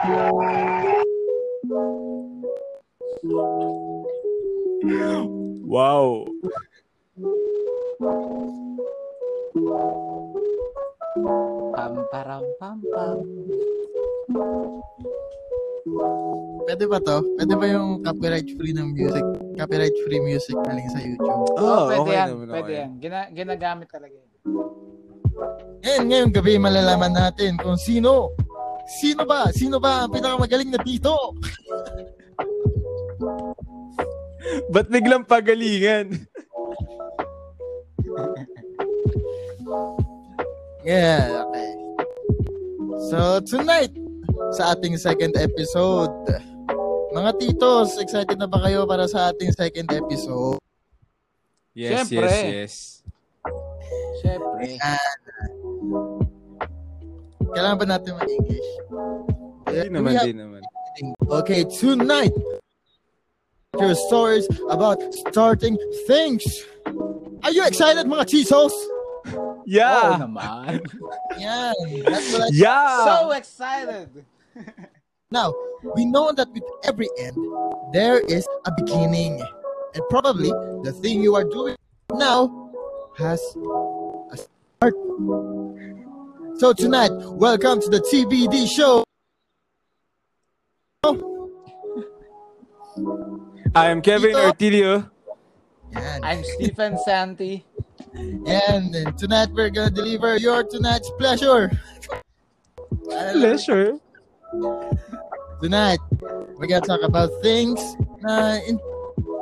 Wow. Pam param pam pam. Pwede ba to? Pwede ba yung copyright free ng music? Copyright free music galing sa YouTube. Oh, pwede okay yan. naman, pwede okay. yan. Gina, ginagamit talaga yan. Ngayon, ngayong gabi malalaman natin kung sino Sino ba? Sino ba ang pinakamagaling na tito? Ba't biglang pagalingan? Yeah, okay. So, tonight, sa ating second episode, mga titos, excited na ba kayo para sa ating second episode? Yes, Siyempre. yes, yes. Siyempre. Kailangan ba natin mag-English? Hindi Do naman, we have- di naman. Okay, tonight, your stories about starting things. Are you excited, mga chisos? Oo Yeah! naman. Yan. That's what I Yeah! So excited. Now, we know that with every end, there is a beginning. And probably the thing you are doing now has a start. So tonight, welcome to the TBD show. I am Kevin Dito. Ortilio. Yan. I'm Stephen Santi. And tonight we're gonna deliver your tonight's pleasure. Pleasure. Tonight, we're gonna talk about things na in-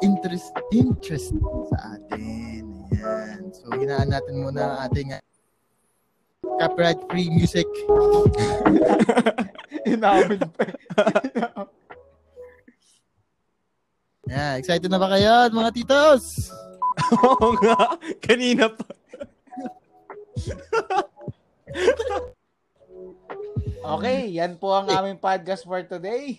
interest interest sa atin. Ayan. So, hinaan natin muna ang ating uh, copyright-free music. Inamin pa. Yeah, excited na ba kayo, mga titos? Oo nga. Kanina pa. Okay, yan po ang aming podcast for today.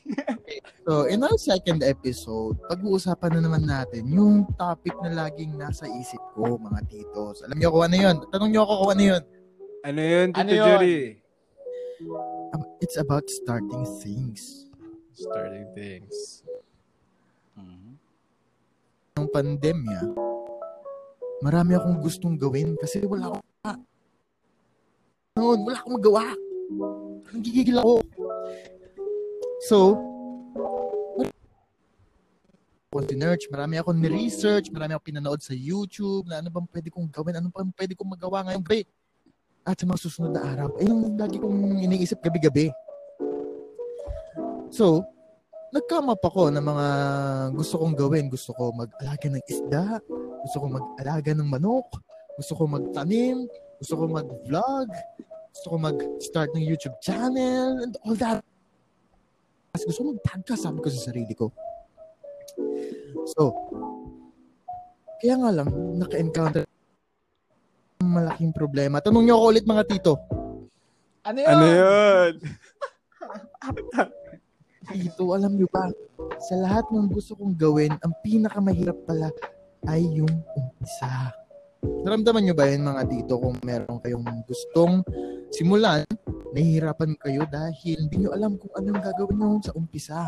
So, in our second episode, pag-uusapan na naman natin yung topic na laging nasa isip ko, mga titos. Alam niyo kung ano yun? Tanong niyo ako kung ano yun. Ano yun, Tito Ano yun? Jory? Um, It's about starting things. Starting things. Nung pandemya, marami akong gustong gawin kasi wala akong noon, wala akong magawa. Nagigigil ako. So, ako sinerch, marami akong ni-research, marami akong pinanood sa YouTube na ano bang pwede kong gawin, ano bang pwede kong magawa ngayong gabi. At sa mga susunod na araw, ayun ang lagi kong iniisip gabi-gabi. So, nagkamap ako ng mga gusto kong gawin. Gusto ko mag-alaga ng isda, gusto ko mag-alaga ng manok, gusto ko magtanim, gusto ko mag-vlog, gusto ko mag-start ng YouTube channel, and all that. Kasi gusto ko mag-podcast, sabi ko sa sarili ko. So, kaya nga lang, naka-encounter malaking problema. Tanong niyo ako ulit mga tito. Ano yun? Ano yun? Tito, alam niyo ba, sa lahat ng gusto kong gawin, ang pinakamahirap pala ay yung umpisa. Naramdaman niyo ba yun mga tito kung meron kayong gustong simulan, nahihirapan kayo dahil hindi niyo alam kung anong gagawin niyo sa umpisa.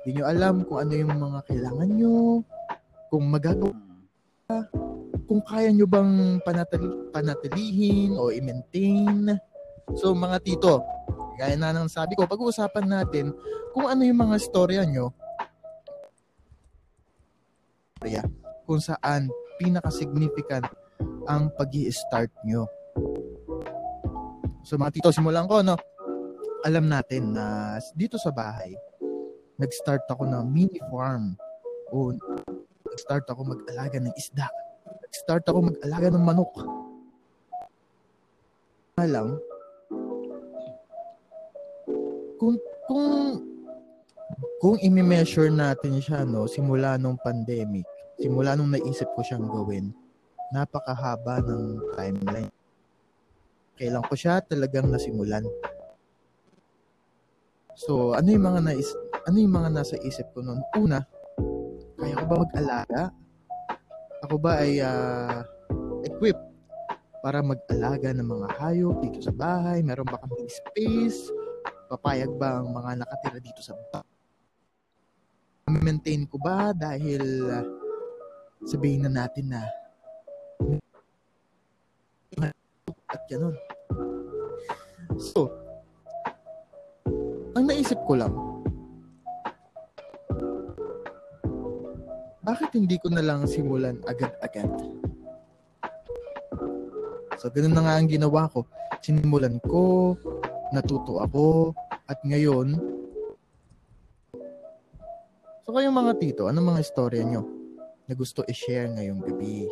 Hindi niyo alam kung ano yung mga kailangan niyo, kung magagawa, kung kaya niyo bang panatili, panatilihin o i-maintain. So mga tito, gaya na ng sabi ko, pag-uusapan natin kung ano yung mga storya nyo kung saan pinaka-significant ang pag start nyo. So mga tito, simulan ko, no? Alam natin na dito sa bahay, nag-start ako ng mini farm. O nag-start ako mag-alaga ng isda. Nag-start ako mag-alaga ng manok. Nga lang, kung kung kung i-measure natin siya no simula nung pandemic simula nung naisip ko siyang gawin napakahaba ng timeline. Kailan ko siya talagang nasimulan? So ano yung mga nais ano yung mga nasa isip ko noon una kaya ko ba mag-alaga ako ba ay ah, equipped para mag-alaga ng mga hayop dito sa bahay meron ba kaming space papayag ba ang mga nakatira dito sa bahay? Maintain ko ba dahil ah, sabihin na natin na at ganun. So, ang naisip ko lang, bakit hindi ko na lang simulan agad-agad? So, ganun na nga ang ginawa ko. Sinimulan ko, natuto ako, at ngayon, so kayong mga tito, anong mga istorya nyo na gusto i-share ngayong gabi?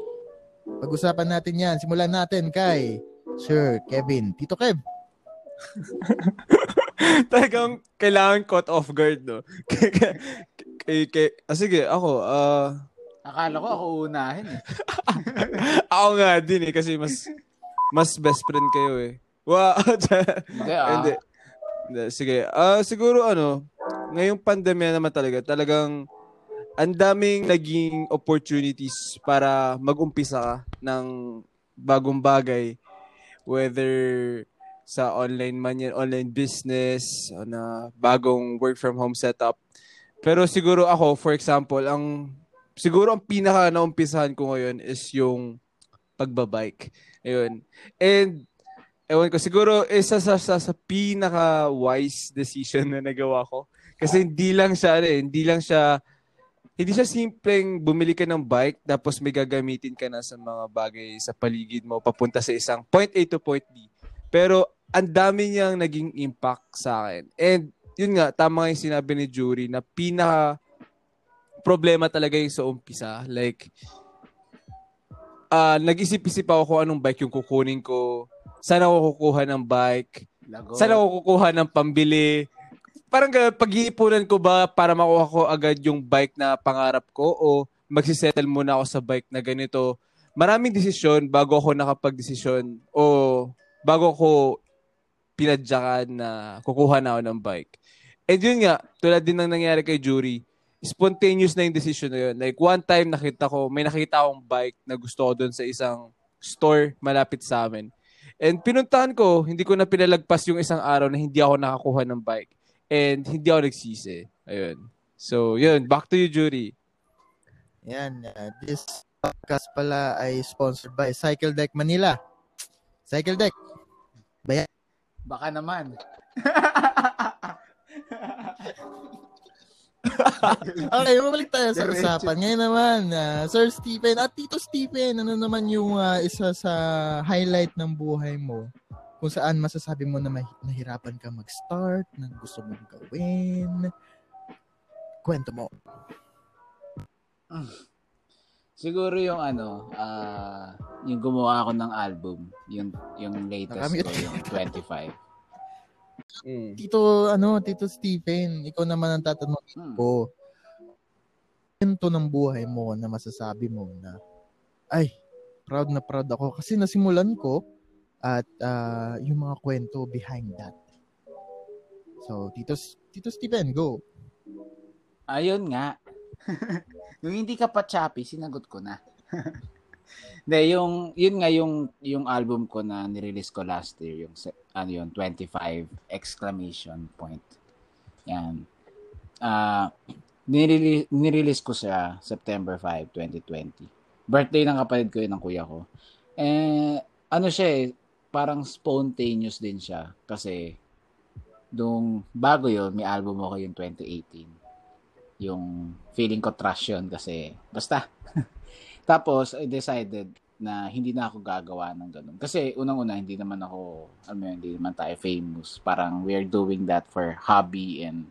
Pag-usapan natin yan. Simulan natin kay Sir Kevin. Tito Kev. Talagang kailangan caught off guard, no? kay, kay, ah, sige, ako, ah, Akala ko ako unahin eh. ako nga din eh, kasi mas, mas best friend kayo eh. Wow! Hindi ah. Hindi. Hindi, Sige. Ah, siguro ano, ngayong pandemya naman talaga, talagang ang daming naging opportunities para mag-umpisa ka ng bagong bagay. Whether sa online man yan, online business, o na bagong work from home setup. Pero siguro ako, for example, ang siguro ang pinaka naumpisahan ko ngayon is yung pagbabike. Ayun. And ewan ko, siguro isa sa, sa, sa pinaka wise decision na nagawa ko. Kasi hindi lang siya, ano eh, hindi lang siya, hindi siya simpleng bumili ka ng bike tapos may gagamitin ka na sa mga bagay sa paligid mo papunta sa isang point A to point B. Pero ang dami niyang naging impact sa akin. And yun nga, tama yung sinabi ni Jury na pinaka problema talaga yung sa umpisa. Like, ah nag-isip-isip ako kung anong bike yung kukunin ko. Saan ako kukuha ng bike? Lago. Saan ako kukuha ng pambili? Parang pag-iipunan ko ba para makuha ko agad yung bike na pangarap ko o magsisettle muna ako sa bike na ganito? Maraming desisyon bago ako nakapag-desisyon o bago ko pinadyakan na kukuha na ako ng bike. And yun nga, tulad din ng nangyari kay Jury, spontaneous na yung decision na yun. Like one time nakita ko, may nakita akong bike na gusto ko doon sa isang store malapit sa amin. And pinuntahan ko, hindi ko na pinalagpas yung isang araw na hindi ako nakakuha ng bike. And hindi ako nagsisi. Ayun. So, yun. Back to you, Jury. Yan. uh, this podcast pala ay sponsored by Cycle Deck Manila. Cycle Deck. Baka naman. Okay, mabalik tayo sa usapan. Ngayon naman, ah, Sir Stephen at Tito Stephen, ano naman yung ah, isa sa highlight ng buhay mo? Kung saan masasabi mo na mahi- nahirapan ka mag-start, na gusto mong gawin. Kwento mo. Siguro yung ano, ah yung gumawa ako ng album, yung yung latest ko, yung 25. Mm. Tito, ano, Tito Stephen, ikaw naman ang tatanong Hmm. ko. Kwento ng buhay mo na masasabi mo na, ay, proud na proud ako kasi nasimulan ko at ah, yung mga kwento behind that. So, Tito, Tito Stephen, go. Ayun nga. yung hindi ka pa choppy, sinagot ko na. Hindi, yung, yun nga yung, yung album ko na nirelease ko last year, yung, ano yun, 25 exclamation point. Yan. Ah, nirelease, nirelease ko siya September 5, 2020. Birthday ng kapatid ko yun ng kuya ko. Eh, ano siya eh, parang spontaneous din siya. Kasi, nung bago yun, may album ako yung 2018 yung feeling ko trash yun kasi basta. Tapos, I decided na hindi na ako gagawa ng ganun. Kasi unang-una, hindi naman ako, alam mo hindi naman tayo famous. Parang we're doing that for hobby and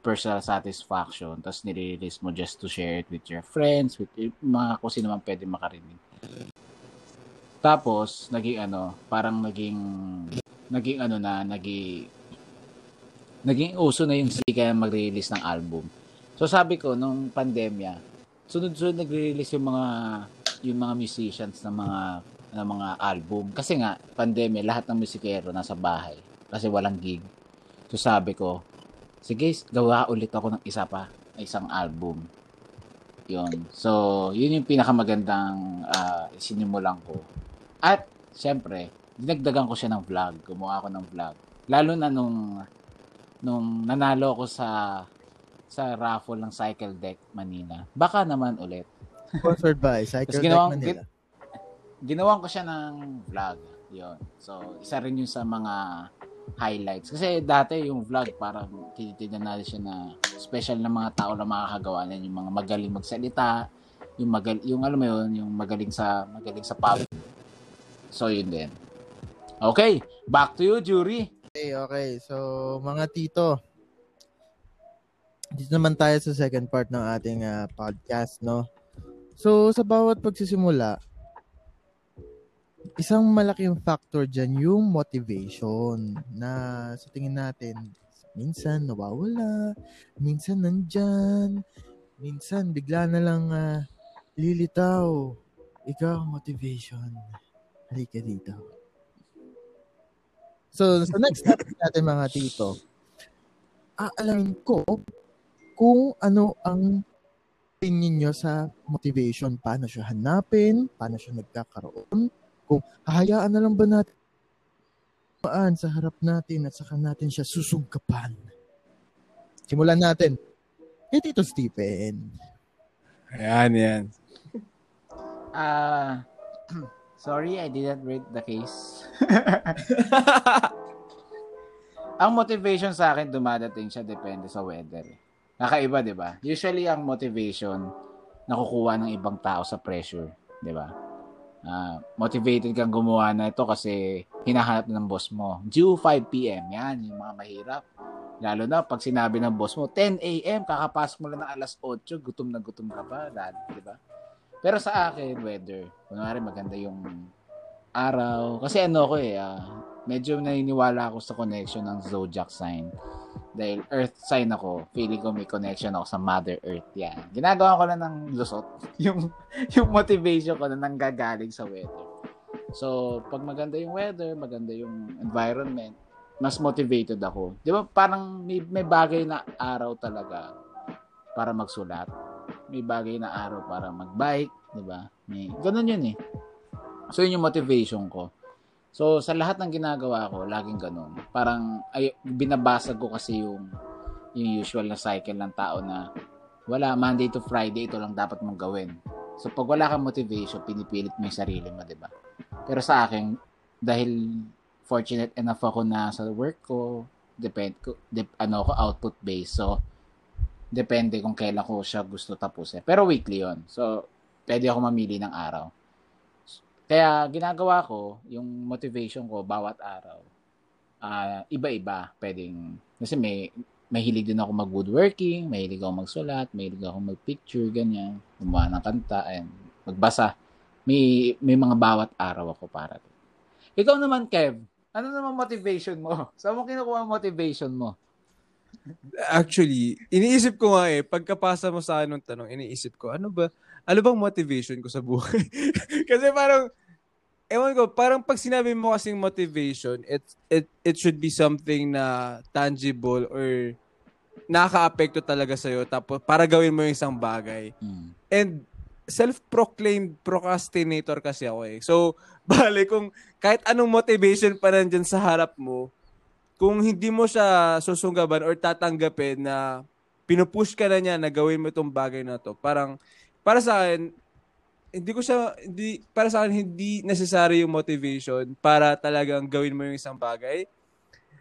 personal satisfaction. Tapos nire-release mo just to share it with your friends, with mga kung sino man pwede makarinig. Tapos, naging ano, parang naging, naging ano na, naging, naging uso na yung sika mag-release ng album. So sabi ko, nung pandemya, sunod-sunod nagre-release yung mga yung mga musicians ng mga ng mga album. Kasi nga, pandemya, lahat ng musikero nasa bahay. Kasi walang gig. So sabi ko, sige, gawa ulit ako ng isa pa, isang album. Yun. So, yun yung pinakamagandang uh, sinimulan ko. At, syempre, dinagdagan ko siya ng vlog. Gumawa ako ng vlog. Lalo na nung nung nanalo ko sa sa raffle ng Cycle Deck Manila. Baka naman ulit. Sponsored by Cycle Deck ginawang, Manila. ginawan ko siya ng vlog. Yon. So, isa rin yun sa mga highlights. Kasi dati yung vlog, parang tinitignan natin siya na special na mga tao na makakagawa na yung mga magaling magsalita, yung magal yung alam mo yun, yung magaling sa magaling sa pub. So, yun din. Okay, back to you, jury. Okay, okay. So, mga tito, dito naman tayo sa second part ng ating ah, podcast, no? So, sa bawat pagsisimula, isang malaking factor dyan yung motivation na sa tingin natin, minsan nawawala, minsan nandyan, minsan bigla na lang ah, lilitaw. Ikaw, motivation. Halika dito. So, sa next topic natin mga tito, aalamin ko kung ano ang opinion nyo sa motivation. Paano siya hanapin? Paano siya nagkakaroon? Kung hahayaan na lang ba natin paan sa harap natin at saka natin siya susugkapan. Simulan natin. Kay Tito Stephen. Ayan, yan. Ah, sorry, I didn't read the case. ang motivation sa akin dumadating siya depende sa weather. eh. Nakaiba, 'di ba? Usually ang motivation nakukuha ng ibang tao sa pressure, 'di ba? Ah, motivated kang gumawa na ito kasi hinahanap ng boss mo. Due 5 p.m. Yan, yung mga mahirap. Lalo na pag sinabi ng boss mo, 10 a.m. kakapasok mo lang ng alas 8, gutom na gutom ka pa, 'di ba? Pero sa akin, weather, kunwari maganda yung araw. Kasi ano ko eh, ah, medyo naniniwala ako sa connection ng zodiac sign. Dahil earth sign ako, feeling ko may connection ako sa Mother Earth. Yan. Ginagawa ko lang ng lusot. Yung, yung motivation ko na nanggagaling sa weather. So, pag maganda yung weather, maganda yung environment, mas motivated ako. Di ba parang may, may bagay na araw talaga para magsulat. May bagay na araw para magbike, di ba? May ganun yun eh. So yun yung motivation ko. So sa lahat ng ginagawa ko, laging ganun. Parang ay binabasag ko kasi yung yung usual na cycle ng tao na wala Monday to Friday ito lang dapat mong gawin. So pag wala kang motivation, pinipilit mo yung sarili mo, 'di ba? Pero sa akin, dahil fortunate enough ako na sa work ko, depend ko dep, ano ko output based. So depende kung kailan ko siya gusto tapusin. Pero weekly 'yon. So pwede ako mamili ng araw. Kaya ginagawa ko, yung motivation ko bawat araw, ah iba-iba. Pwedeng, kasi may, may hilig din ako mag-woodworking, may hilig ako magsulat, may hilig ako mag-picture, ganyan, gumawa ng kanta, and magbasa. May, may mga bawat araw ako para doon. Ikaw naman, Kev, ano naman motivation mo? Saan mo kinukuha ang motivation mo? Actually, iniisip ko nga eh, pagkapasa mo sa akin ng tanong, iniisip ko, ano ba, ano bang motivation ko sa buhay? kasi parang, ewan ko, parang pag sinabi mo kasing motivation, it, it, it should be something na tangible or nakaka-apekto talaga sa'yo tapos para gawin mo yung isang bagay. Hmm. And self-proclaimed procrastinator kasi ako eh. So, bale, kung kahit anong motivation pa nandyan sa harap mo, kung hindi mo siya susunggaban or tatanggapin na pinupush ka na niya na gawin mo itong bagay na to, parang, para sa akin, hindi ko siya, hindi, para sa akin, hindi necessary yung motivation para talagang gawin mo yung isang bagay.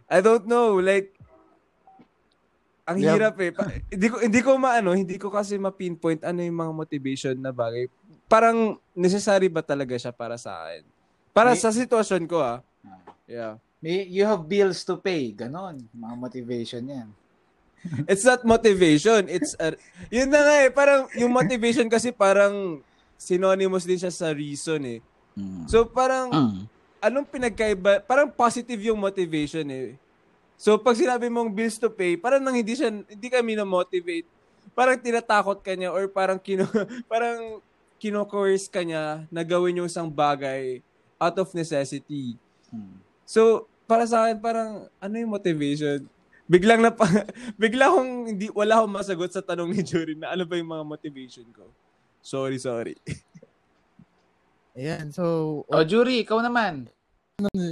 I don't know, like, ang Yeah. hirap eh. Pa- hindi ko hindi ko maano, hindi ko kasi ma-pinpoint ano yung mga motivation na bagay. Parang necessary ba talaga siya para sa akin? Para May- sa sitwasyon ko ah. Yeah. May, you have bills to pay. Ganon. Mga motivation yan. It's not motivation, it's a, yun na nga eh, parang yung motivation kasi parang synonymous din siya sa reason eh. Mm. So parang Mm. anong pinagkaiba? Parang positive yung motivation eh. So pag sinabi mong bills to pay, parang nang hindi siya hindi kami na motivate. Parang tinatakot ka niya or parang kino parang kino-coerce ka niya na gawin yung isang bagay out of necessity. Mm. So para sa akin parang ano yung motivation? Biglang na bigla akong hindi wala akong masagot sa tanong ni Jory na ano ba yung mga motivation ko. Sorry, sorry. Ayan, so, O, jury, ikaw naman.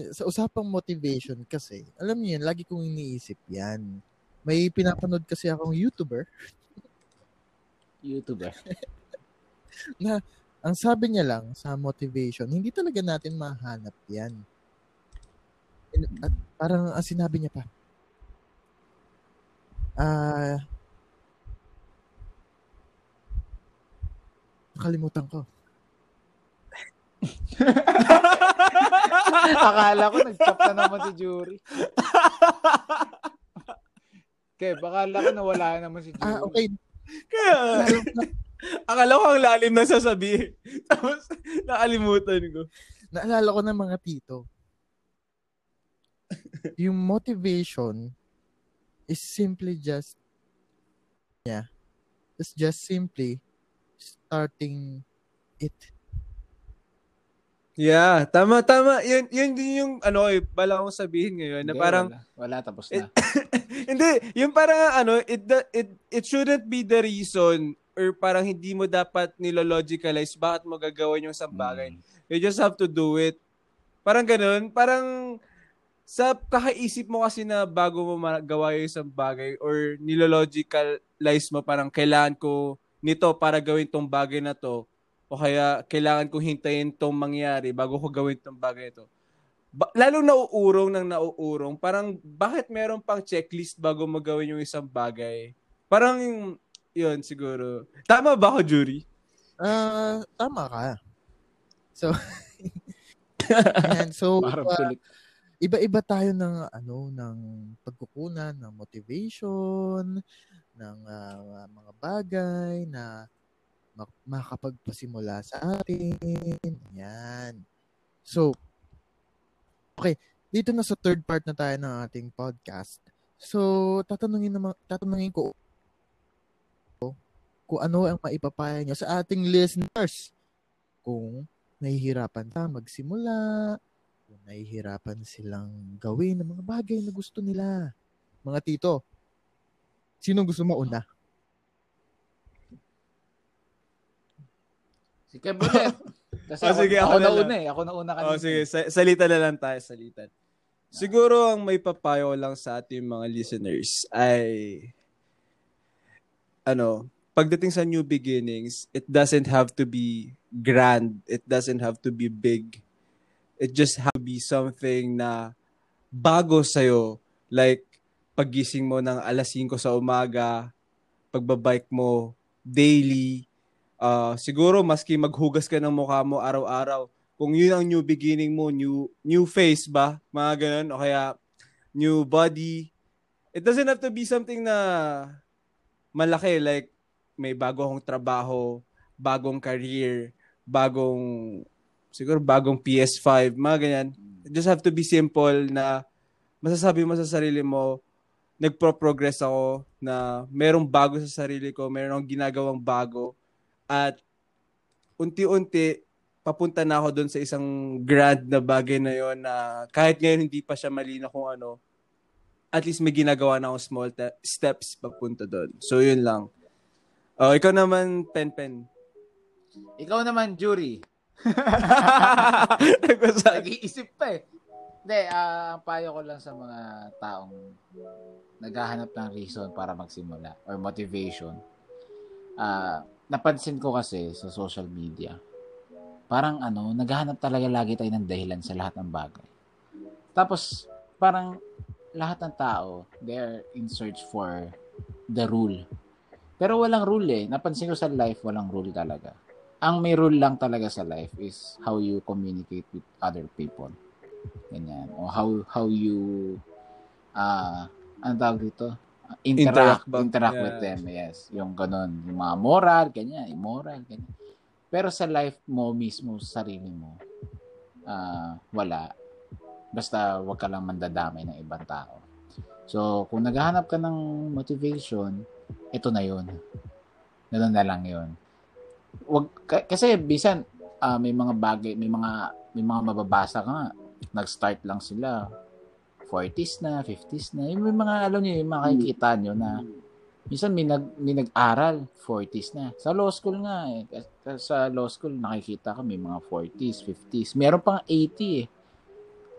sa usapang motivation kasi, alam niyo yan, lagi kong iniisip yan. may pinapanood kasi akong YouTuber YouTuber. ang sabi niya lang sa motivation, hindi talaga natin mahanap yan. At parang ang sinabi niya pa, ah, nakalimutan ko. akala ko nag-chop na naman si Jury. Okay, akala ko nawala naman si Jury. Ah, okay. Kaya, akala ko ang lalim na sasabihin. Tapos, nakalimutan ko. Naalala ko ng mga tito. yung motivation is simply just yeah, it's just simply starting it. Yeah, tama, tama. Yun, yun din yung, ano, eh, bala kong sabihin ngayon, na Hindi, parang, Wala, wala tapos na. hindi, yung parang, ano, it, it, it shouldn't be the reason or parang hindi mo dapat nilologicalize bakit mo gagawin yung isang bagay. Mm. You just have to do it. Parang ganun. Parang sa kakaisip mo kasi na bago mo magawa yung isang bagay or nilologicalize mo parang kailangan ko nito para gawin tong bagay na to o kaya kailangan kong hintayin tong mangyari bago ko gawin tong bagay ito. Ba- lalo nauurong ng nauurong, parang bakit meron pang checklist bago mo gawin yung isang bagay? Parang yun siguro. Tama ba ako, Jury? Ah, tama ka. So, Ayan, so Parang pilik. Iba-iba tayo ng ano ng pagkukunan ng motivation ng ah, mga bagay na mak- sa atin. Yan. So, okay, dito na sa third part na tayo ng ating podcast. So, tatanungin naman tatanungin ko kung ano ang maipapayo niyo sa ating listeners. Kung nahihirapan ka magsimula, kung nahihirapan silang gawin ang mga bagay na gusto nila. Mga tito, sino gusto mauna? Si Kebulet. Kasi Oh, ako, sige, ako, ako na nauna lang. eh. Ako nauna kanina. Oh, sige, sa- salita na lang tayo, salitan. Siguro ang may papayo lang sa ating mga listeners ay ano, pagdating sa new beginnings, it doesn't have to be grand. It doesn't have to be big. It just have to be something na bago sa'yo. Like, pagising mo ng alas 5 sa umaga, pagbabike mo daily, ah siguro maski maghugas ka ng mukha mo araw-araw, kung yun ang new beginning mo, new new face ba, mga ganun, o kaya new body, it doesn't have to be something na malaki, like may bago akong trabaho, bagong career, bagong, siguro bagong PS5, mga ganyan. It just have to be simple na masasabi mo sa sarili mo, nagpro-progress ako na merong bago sa sarili ko, meron akong ginagawang bago, at unti-unti, papunta na ako doon sa isang grand na bagay na yon na kahit ngayon hindi pa siya malino kung ano, at least may ginagawa na akong small te- steps papunta doon. So, yun lang. Oh, ikaw naman, Pen Pen. Ikaw naman, Jury. Nag-iisip pa eh. Hindi, ah, ang payo ko lang sa mga taong naghahanap ng reason para magsimula or motivation. Ah, napansin ko kasi sa social media, parang ano, naghahanap talaga lagi tayo ng dahilan sa lahat ng bagay. Tapos, parang lahat ng tao, they're in search for the rule. Pero walang rule eh. Napansin ko sa life, walang rule talaga. Ang may rule lang talaga sa life is how you communicate with other people. Ganyan. O how how you ah ano tawag dito? Interact Interact, ba? interact Yeah. with them. Yes. Yung ganun. Yung mga moral, ganyan. Immoral, ganyan. Pero sa life mo mismo, sa sarili mo, ah wala. Basta wag ka lang mandadamay ng ibang tao. So, kung naghahanap ka ng motivation, ito na yun. Ganun na lang yun. Wag, ka- kasi bisan ah, may mga bagay, may mga may mga mababasa ka nga. Nag-start lang sila 40s na, 50s na. Yung may mga alam niyo, yung makikita nyo na minsan may nag may nag-aral 40s na. Sa law school nga eh. Sa- law school nakikita ka may mga 40s, 50s. Meron pang 80 eh.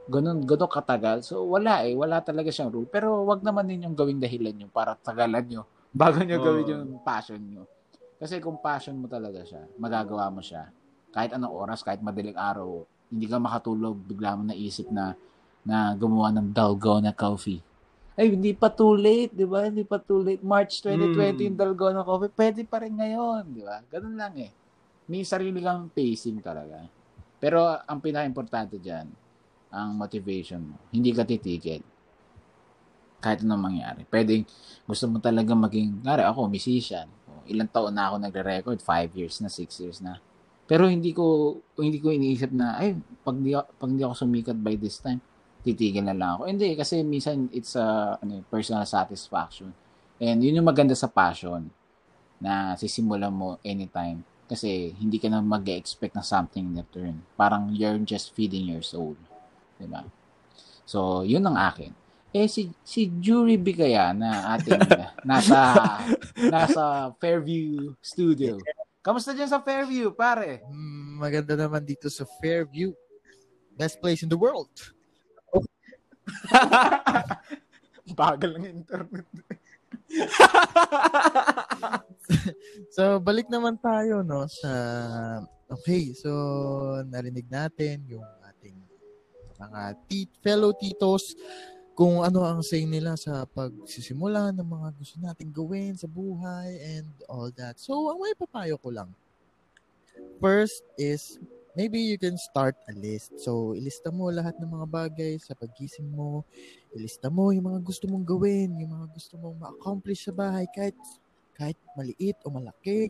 ganun, ganun katagal. So, wala eh. Wala talaga siyang rule. Pero wag naman din yung gawing dahilan nyo para tagalan nyo bago nyo Oo. gawin yung passion nyo. Kasi kung passion mo talaga siya, magagawa mo siya. Kahit anong oras, kahit madaling araw, hindi ka makatulog, bigla mo naisip na na gumawa ng Dalgona coffee. Ay, hindi pa too late, di ba? Hindi pa too late. March 2020 Mm. yung Dalgona coffee, pwede pa rin ngayon, di ba? Ganun lang eh. May sarili kang pacing talaga. Pero ang pinaka-importante dyan, ang motivation mo. Hindi ka titigil. Kahit anong mangyari. Pwedeng gusto mo talaga maging, ngari ako, musician. Ilang taon na ako nagre-record? Five years na, six years na. Pero hindi ko hindi ko iniisip na ay pag di, pag di ako sumikat by this time titigil na lang ako. Hindi kasi minsan it's a ano, personal satisfaction. And yun yung maganda sa passion na sisimulan mo anytime kasi hindi ka na mag-expect na something in return. Parang you're just feeding your soul. Diba? So, yun ang akin. Eh, si, si Jury B kaya na ating nasa, nasa Fairview Studio. Kamusta dyan sa Fairview, pare? Mm, maganda naman dito sa Fairview. Best place in the world. Bagal ng internet. So, balik naman tayo, no, sa... Okay, so, narinig natin yung ating mga tit fellow titos kung ano ang say nila sa pagsisimula ng mga gusto nating gawin sa buhay and all that. So, ang may papayo ko lang. First is, maybe you can start a list. So, ilista mo lahat ng mga bagay sa paggising mo. Ilista mo yung mga gusto mong gawin, yung mga gusto mong ma-accomplish sa bahay, kahit kahit maliit o malaki,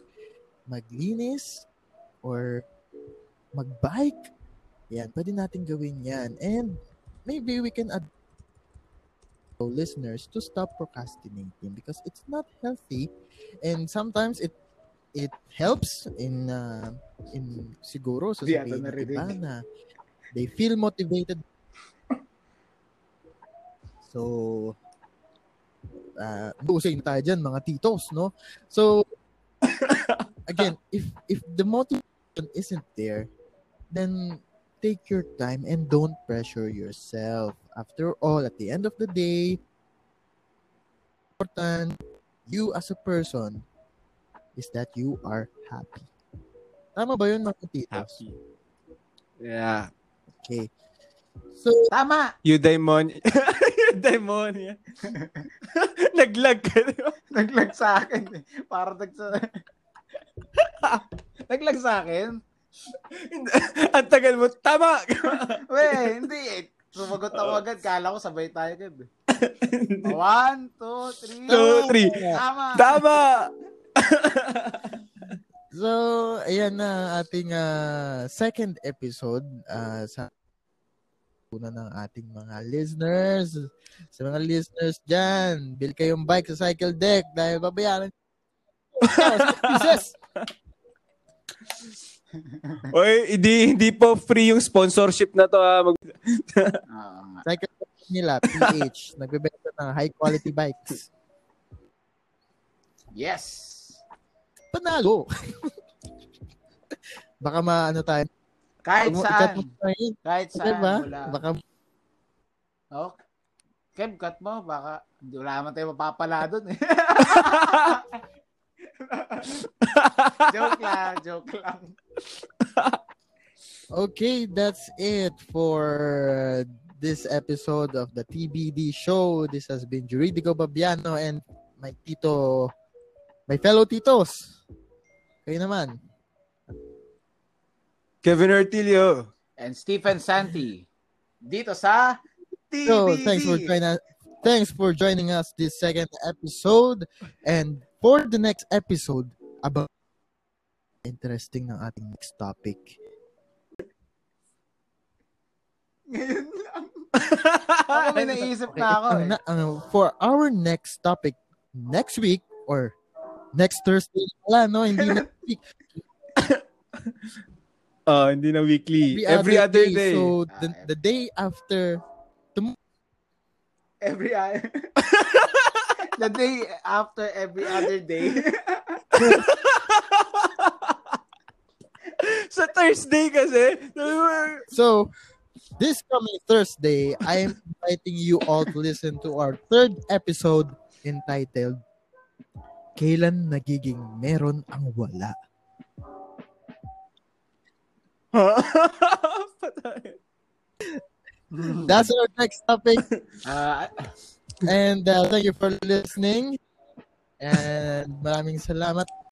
maglinis, or magbike. Yan, pwede natin gawin yan. And maybe we can add listeners to stop procrastinating because it's not healthy and sometimes it it helps in uh, in siguro sa Di ata sabihin ng narinig. iba na they feel motivated so uh, busay na tayo dyan, mga titos, no? So, again, if if the motivation isn't there, then take your time and don't pressure yourself. After all, at the end of the day, important you as a person is that you are happy. Tama ba yun, mga titos? Happy. Yeah. Okay. So, Tama! Eudaimonia. Eudaimonia. Naglag ka. di ba? Naglag sa akin eh. Para nag sa... Naglag sa akin? Ang tagal mo. Tama! Weh, hindi eh. Sumagot ako agad. Kala ko sabay tayo agad. eh. One, two, three. Two, three. Tama! Tama! So, ayan na ating ah, second episode ah, sa una ng ating mga listeners. Sa mga listeners dyan, bill kayong bike sa cycle deck dahil babayaran pieces. Oy, hindi, hindi po free yung sponsorship na to. Ah. Mag- cycle deck nila, PH. Nagbebenta ng high quality bikes. Yes! Panalo. Baka maano tayo. Kahit Ikat saan. Kahit saan. Diba? Wala. Baka Oh. Kev, cut mo. Baka hindi wala naman tayo mapapala doon eh. joke lang, joke lang. Okay, that's it for this episode of the TBD show. This has been Juridico Babiano and my tito, my fellow titos. Kayo naman. Kevin Artilio. And Stephen Santi. Dito sa TBD. So, thanks for joining us. Thanks for joining us this second episode. And for the next episode, about interesting ng ating next topic. Ngayon lang. Ako may naisip Okay, na ako eh. na- ang- for our next topic next week or next Thursday wala no hindi next week Ah, hindi na weekly. Every, other day. so the, Ah, the day after Every other... The day after every other day. Sa Thursday kasi. so this coming Thursday, I am inviting you all to listen to our third episode entitled Kailan Nagiging Meron ang Wala? That's our next topic. Ah, And uh, thank you for listening. And maraming salamat